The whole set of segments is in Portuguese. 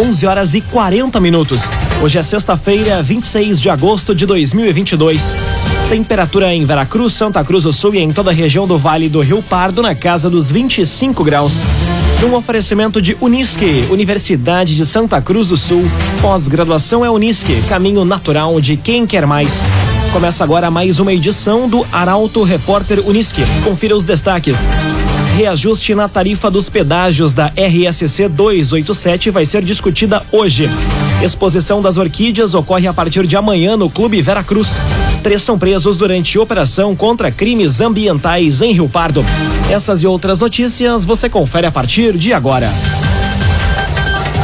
11 horas e 40 minutos. Hoje é sexta-feira, 26 de agosto de 2022. Temperatura em Veracruz, Santa Cruz do Sul e em toda a região do Vale do Rio Pardo na casa dos 25 graus. Um oferecimento de Unisque, Universidade de Santa Cruz do Sul. Pós-graduação é Unisque, caminho natural de quem quer mais. Começa agora mais uma edição do Arauto Repórter Unisque. Confira os destaques. Reajuste na tarifa dos pedágios da RSC 287 vai ser discutida hoje. Exposição das orquídeas ocorre a partir de amanhã no Clube Vera Cruz. Três são presos durante operação contra crimes ambientais em Rio Pardo. Essas e outras notícias você confere a partir de agora.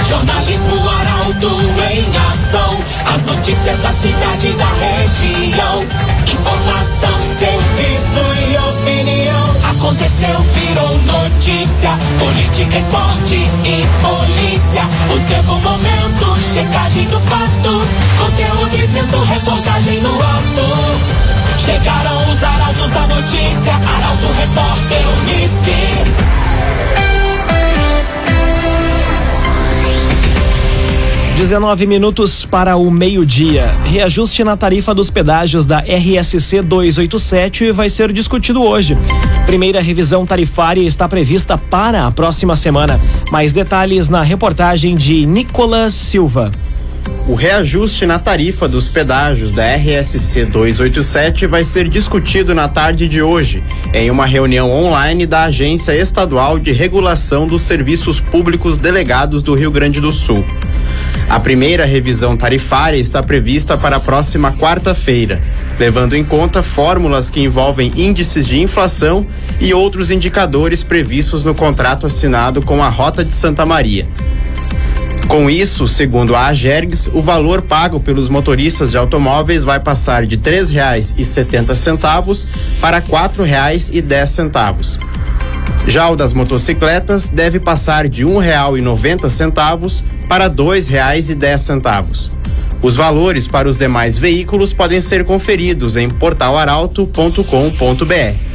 Jornalismo Arauto em ação. As notícias da cidade e da região. Informação, serviço e opinião. Aconteceu, virou notícia. Política, esporte e polícia. O tempo, momento, checagem do fato. Conteúdo dizendo, reportagem no ato. Chegaram os arautos da notícia. Arauto, repórter, Unisque. 19 minutos para o meio-dia. Reajuste na tarifa dos pedágios da RSC 287 vai ser discutido hoje. Primeira revisão tarifária está prevista para a próxima semana. Mais detalhes na reportagem de Nicolas Silva. O reajuste na tarifa dos pedágios da RSC 287 vai ser discutido na tarde de hoje, em uma reunião online da Agência Estadual de Regulação dos Serviços Públicos Delegados do Rio Grande do Sul. A primeira revisão tarifária está prevista para a próxima quarta-feira, levando em conta fórmulas que envolvem índices de inflação e outros indicadores previstos no contrato assinado com a Rota de Santa Maria. Com isso, segundo a Agergs, o valor pago pelos motoristas de automóveis vai passar de R$ 3,70 para R$ 4,10. Já o das motocicletas deve passar de R$ 1,90 para R$ 2,10. Os valores para os demais veículos podem ser conferidos em portalaralto.com.br.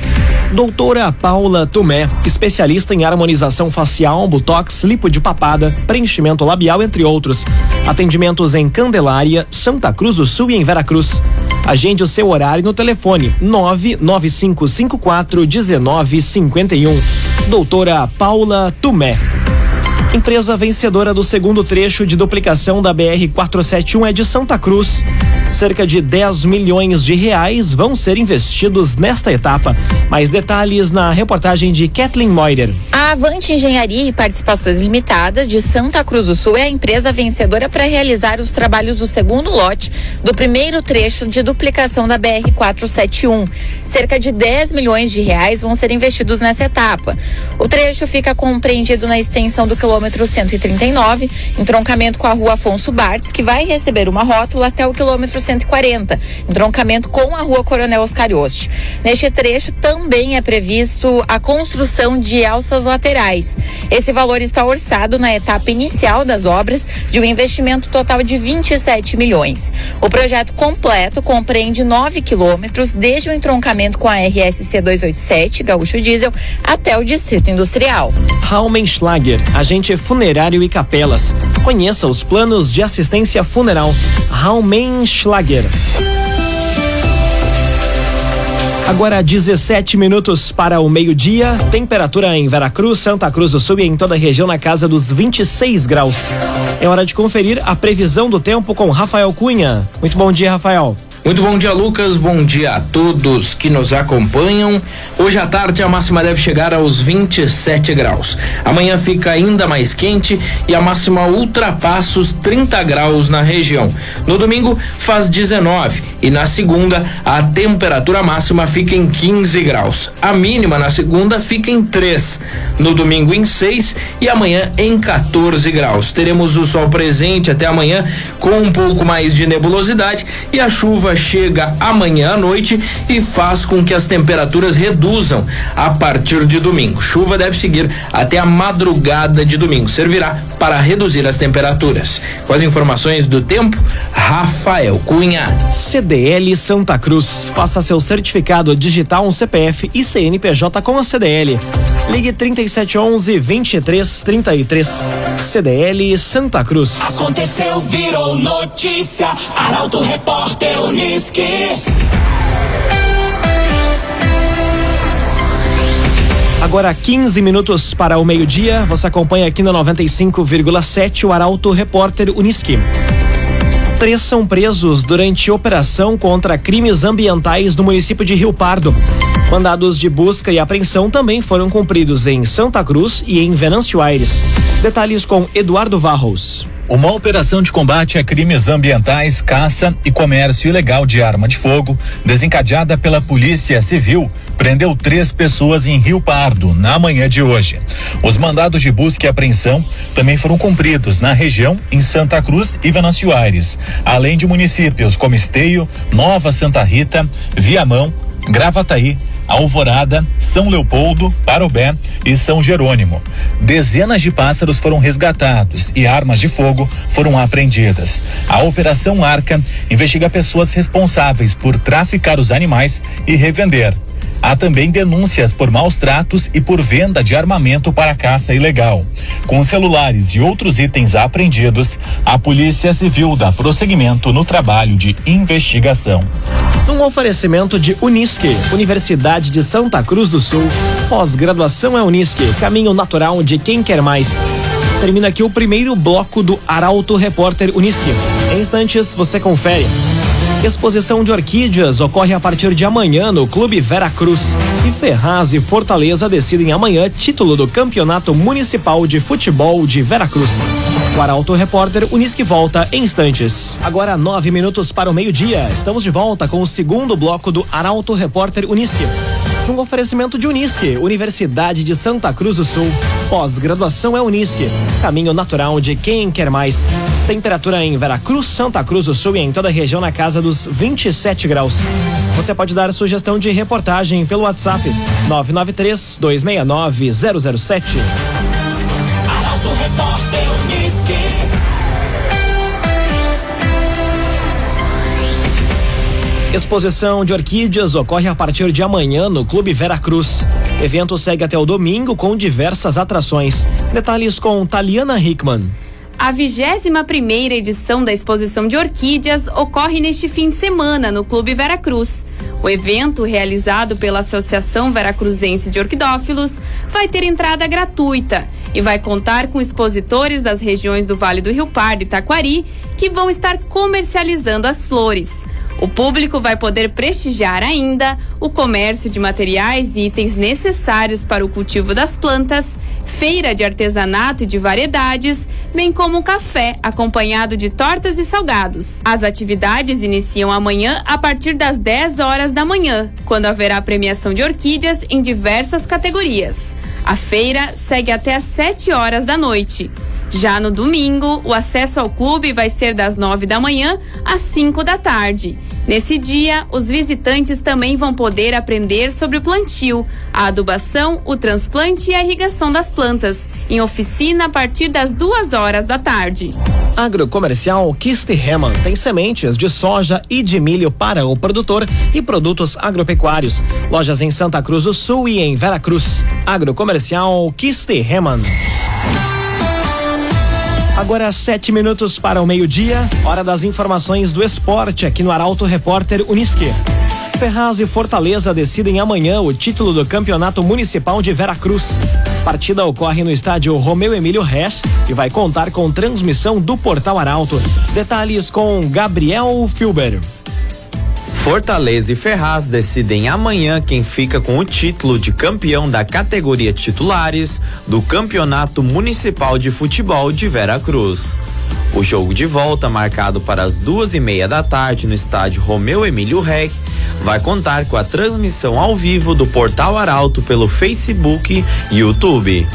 Doutora Paula Tomé, especialista em harmonização facial, botox, lipo de papada, preenchimento labial, entre outros. Atendimentos em Candelária, Santa Cruz do Sul e em Veracruz. Agende o seu horário no telefone 99554 1951. Doutora Paula Tomé. Empresa vencedora do segundo trecho de duplicação da BR 471 é de Santa Cruz. Cerca de 10 milhões de reais vão ser investidos nesta etapa. Mais detalhes na reportagem de Kathleen Moider. A Avante Engenharia e Participações Limitadas de Santa Cruz do Sul é a empresa vencedora para realizar os trabalhos do segundo lote do primeiro trecho de duplicação da BR 471. Cerca de 10 milhões de reais vão ser investidos nessa etapa. O trecho fica compreendido na extensão do quilômetro 139, entroncamento com a rua Afonso Bartes, que vai receber uma rótula até o quilômetro 140, entroncamento com a rua Coronel Oscar Yost. Neste trecho também é previsto a construção de alças laterais. Esse valor está orçado na etapa inicial das obras de um investimento total de 27 milhões. O projeto completo compreende 9 quilômetros desde o entroncamento com a RSC 287, Gaúcho Diesel, até o Distrito Industrial. Raumenschlager, agente funerário e capelas. Conheça os planos de assistência funeral. Raumenschlager. Agora 17 minutos para o meio-dia. Temperatura em Veracruz, Santa Cruz do Sul e em toda a região na casa dos 26 graus. É hora de conferir a previsão do tempo com Rafael Cunha. Muito bom dia, Rafael. Muito bom dia, Lucas. Bom dia a todos que nos acompanham. Hoje à tarde a máxima deve chegar aos 27 graus. Amanhã fica ainda mais quente e a máxima ultrapassa os 30 graus na região. No domingo faz 19 e na segunda a temperatura máxima fica em 15 graus. A mínima na segunda fica em 3. No domingo em 6 e amanhã em 14 graus. Teremos o sol presente até amanhã com um pouco mais de nebulosidade e a chuva chega amanhã à noite e faz com que as temperaturas reduzam a partir de domingo. Chuva deve seguir até a madrugada de domingo, servirá para reduzir as temperaturas. Com as informações do tempo, Rafael Cunha. CDL Santa Cruz. Faça seu certificado digital, um CPF e CNPJ com a CDL. Ligue 3711 2333. CDL Santa Cruz. Aconteceu, virou notícia. Arauto Repórter Agora 15 minutos para o meio-dia. Você acompanha aqui no 95,7 o Arauto Repórter Uniski. Três são presos durante operação contra crimes ambientais no município de Rio Pardo. Mandados de busca e apreensão também foram cumpridos em Santa Cruz e em Venâncio Aires. Detalhes com Eduardo Varros. Uma operação de combate a crimes ambientais, caça e comércio ilegal de arma de fogo, desencadeada pela Polícia Civil, prendeu três pessoas em Rio Pardo na manhã de hoje. Os mandados de busca e apreensão também foram cumpridos na região, em Santa Cruz e Venâncio Aires, além de municípios como Esteio, Nova Santa Rita, Viamão, Gravataí, Alvorada, São Leopoldo, Parobé e São Jerônimo. Dezenas de pássaros foram resgatados e armas de fogo foram apreendidas. A Operação Arca investiga pessoas responsáveis por traficar os animais e revender. Há também denúncias por maus tratos e por venda de armamento para caça ilegal. Com celulares e outros itens apreendidos, a Polícia Civil dá prosseguimento no trabalho de investigação. Um oferecimento de Unisque, Universidade de Santa Cruz do Sul. Pós-graduação é Unisque, caminho natural de quem quer mais. Termina aqui o primeiro bloco do Arauto Repórter Unisque. Em instantes, você confere. Exposição de orquídeas ocorre a partir de amanhã no Clube Vera Cruz. E Ferraz e Fortaleza decidem amanhã título do Campeonato Municipal de Futebol de Vera Cruz. O Arauto Repórter Unisque volta em instantes. Agora nove minutos para o meio-dia. Estamos de volta com o segundo bloco do Arauto Repórter Unisque. Um oferecimento de Unisque, Universidade de Santa Cruz do Sul. Pós-graduação é Unisque. Caminho natural de quem quer mais. Temperatura em Veracruz, Santa Cruz do Sul e em toda a região na casa dos 27 graus. Você pode dar sugestão de reportagem pelo WhatsApp 993 269 007. Exposição de orquídeas ocorre a partir de amanhã no Clube Vera Cruz. Evento segue até o domingo com diversas atrações. Detalhes com Taliana Hickman. A 21 primeira edição da exposição de orquídeas ocorre neste fim de semana no Clube Veracruz. O evento, realizado pela Associação Veracruzense de Orquidófilos, vai ter entrada gratuita e vai contar com expositores das regiões do Vale do Rio Pardo e Taquari que vão estar comercializando as flores. O público vai poder prestigiar ainda o comércio de materiais e itens necessários para o cultivo das plantas, feira de artesanato e de variedades, bem como café acompanhado de tortas e salgados. As atividades iniciam amanhã a partir das 10 horas da manhã, quando haverá premiação de orquídeas em diversas categorias. A feira segue até às 7 horas da noite. Já no domingo, o acesso ao clube vai ser das 9 da manhã às 5 da tarde. Nesse dia, os visitantes também vão poder aprender sobre o plantio, a adubação, o transplante e a irrigação das plantas, em oficina a partir das 2 horas da tarde. Agrocomercial Kiste Heman tem sementes de soja e de milho para o produtor e produtos agropecuários. Lojas em Santa Cruz do Sul e em Veracruz. Agrocomercial Kiste Heman. Agora sete minutos para o meio-dia, hora das informações do esporte aqui no Arauto Repórter Unisque. Ferraz e Fortaleza decidem amanhã o título do Campeonato Municipal de Veracruz. Partida ocorre no estádio Romeu Emílio Res e vai contar com transmissão do Portal Arauto. Detalhes com Gabriel Filber. Fortaleza e Ferraz decidem amanhã quem fica com o título de campeão da categoria titulares do Campeonato Municipal de Futebol de Veracruz. O jogo de volta, marcado para as duas e meia da tarde no estádio Romeu Emílio Rec, vai contar com a transmissão ao vivo do Portal Arauto pelo Facebook e YouTube.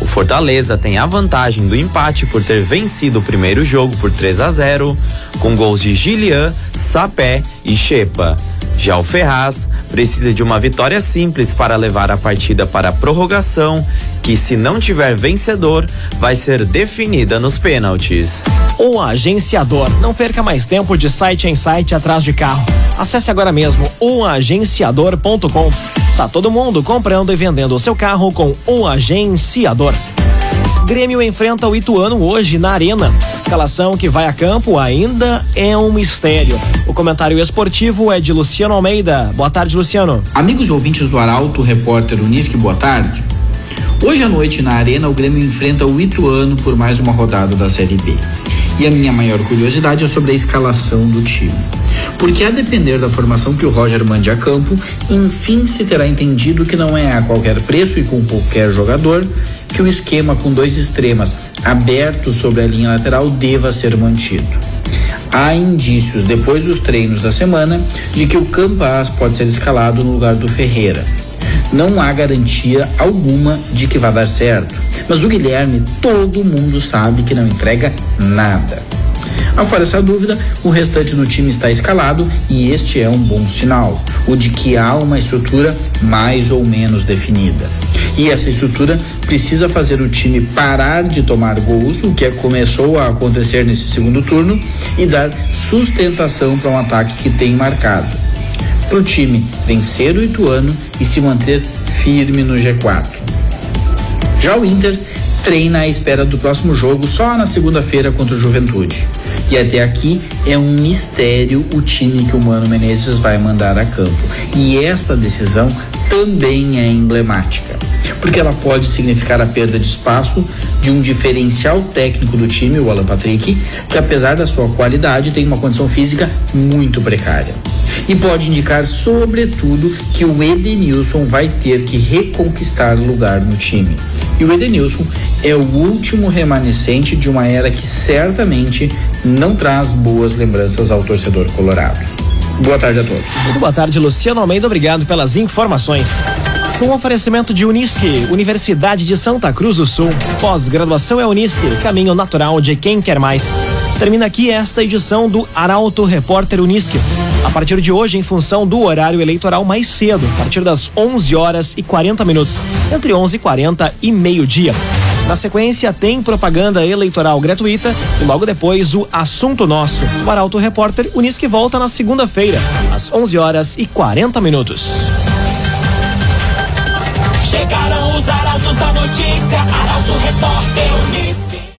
O Fortaleza tem a vantagem do empate por ter vencido o primeiro jogo por 3 a 0, com gols de Gilian, Sapé e Chepa. Já o Ferraz precisa de uma vitória simples para levar a partida para a prorrogação, que se não tiver vencedor, vai ser definida nos pênaltis. O agenciador. Não perca mais tempo de site em site atrás de carro. Acesse agora mesmo oagenciador.com. Tá todo mundo comprando e vendendo o seu carro com o agenciador. Grêmio enfrenta o Ituano hoje na Arena. Escalação que vai a campo ainda é um mistério. O comentário esportivo é de Luciano Almeida. Boa tarde, Luciano. Amigos e ouvintes do Arauto, repórter Unisque, boa tarde. Hoje à noite na Arena, o Grêmio enfrenta o Ituano por mais uma rodada da Série B. E a minha maior curiosidade é sobre a escalação do time. Porque a depender da formação que o Roger mande a campo, enfim se terá entendido que não é a qualquer preço e com qualquer jogador que o esquema com dois extremas abertos sobre a linha lateral deva ser mantido. Há indícios, depois dos treinos da semana, de que o Campas pode ser escalado no lugar do Ferreira. Não há garantia alguma de que vai dar certo, mas o Guilherme todo mundo sabe que não entrega nada. Afora essa dúvida, o restante do time está escalado e este é um bom sinal, o de que há uma estrutura mais ou menos definida. E essa estrutura precisa fazer o time parar de tomar gols, o que começou a acontecer nesse segundo turno, e dar sustentação para um ataque que tem marcado. Para o time vencer o Ituano e se manter firme no G4. Já o Inter treina à espera do próximo jogo só na segunda-feira contra o Juventude. E até aqui é um mistério o time que o Mano Menezes vai mandar a campo. E esta decisão também é emblemática, porque ela pode significar a perda de espaço de um diferencial técnico do time, o Alan Patrick, que apesar da sua qualidade tem uma condição física muito precária. E pode indicar, sobretudo, que o Edenilson vai ter que reconquistar lugar no time. E o Edenilson é o último remanescente de uma era que certamente não traz boas lembranças ao torcedor colorado. Boa tarde a todos. Boa tarde, Luciano Almeida. Obrigado pelas informações. Com oferecimento de Unisque, Universidade de Santa Cruz do Sul. Pós-graduação é Unisque, caminho natural de quem quer mais. Termina aqui esta edição do Arauto Repórter Unisque. A partir de hoje, em função do horário eleitoral mais cedo, a partir das 11 horas e 40 minutos, entre 11 e 40 e meio-dia. Na sequência, tem propaganda eleitoral gratuita e logo depois o Assunto Nosso. O Arauto Repórter Unisque volta na segunda-feira, às 11 horas e 40 minutos. Chegaram os arautos da notícia, Arauto Repórter.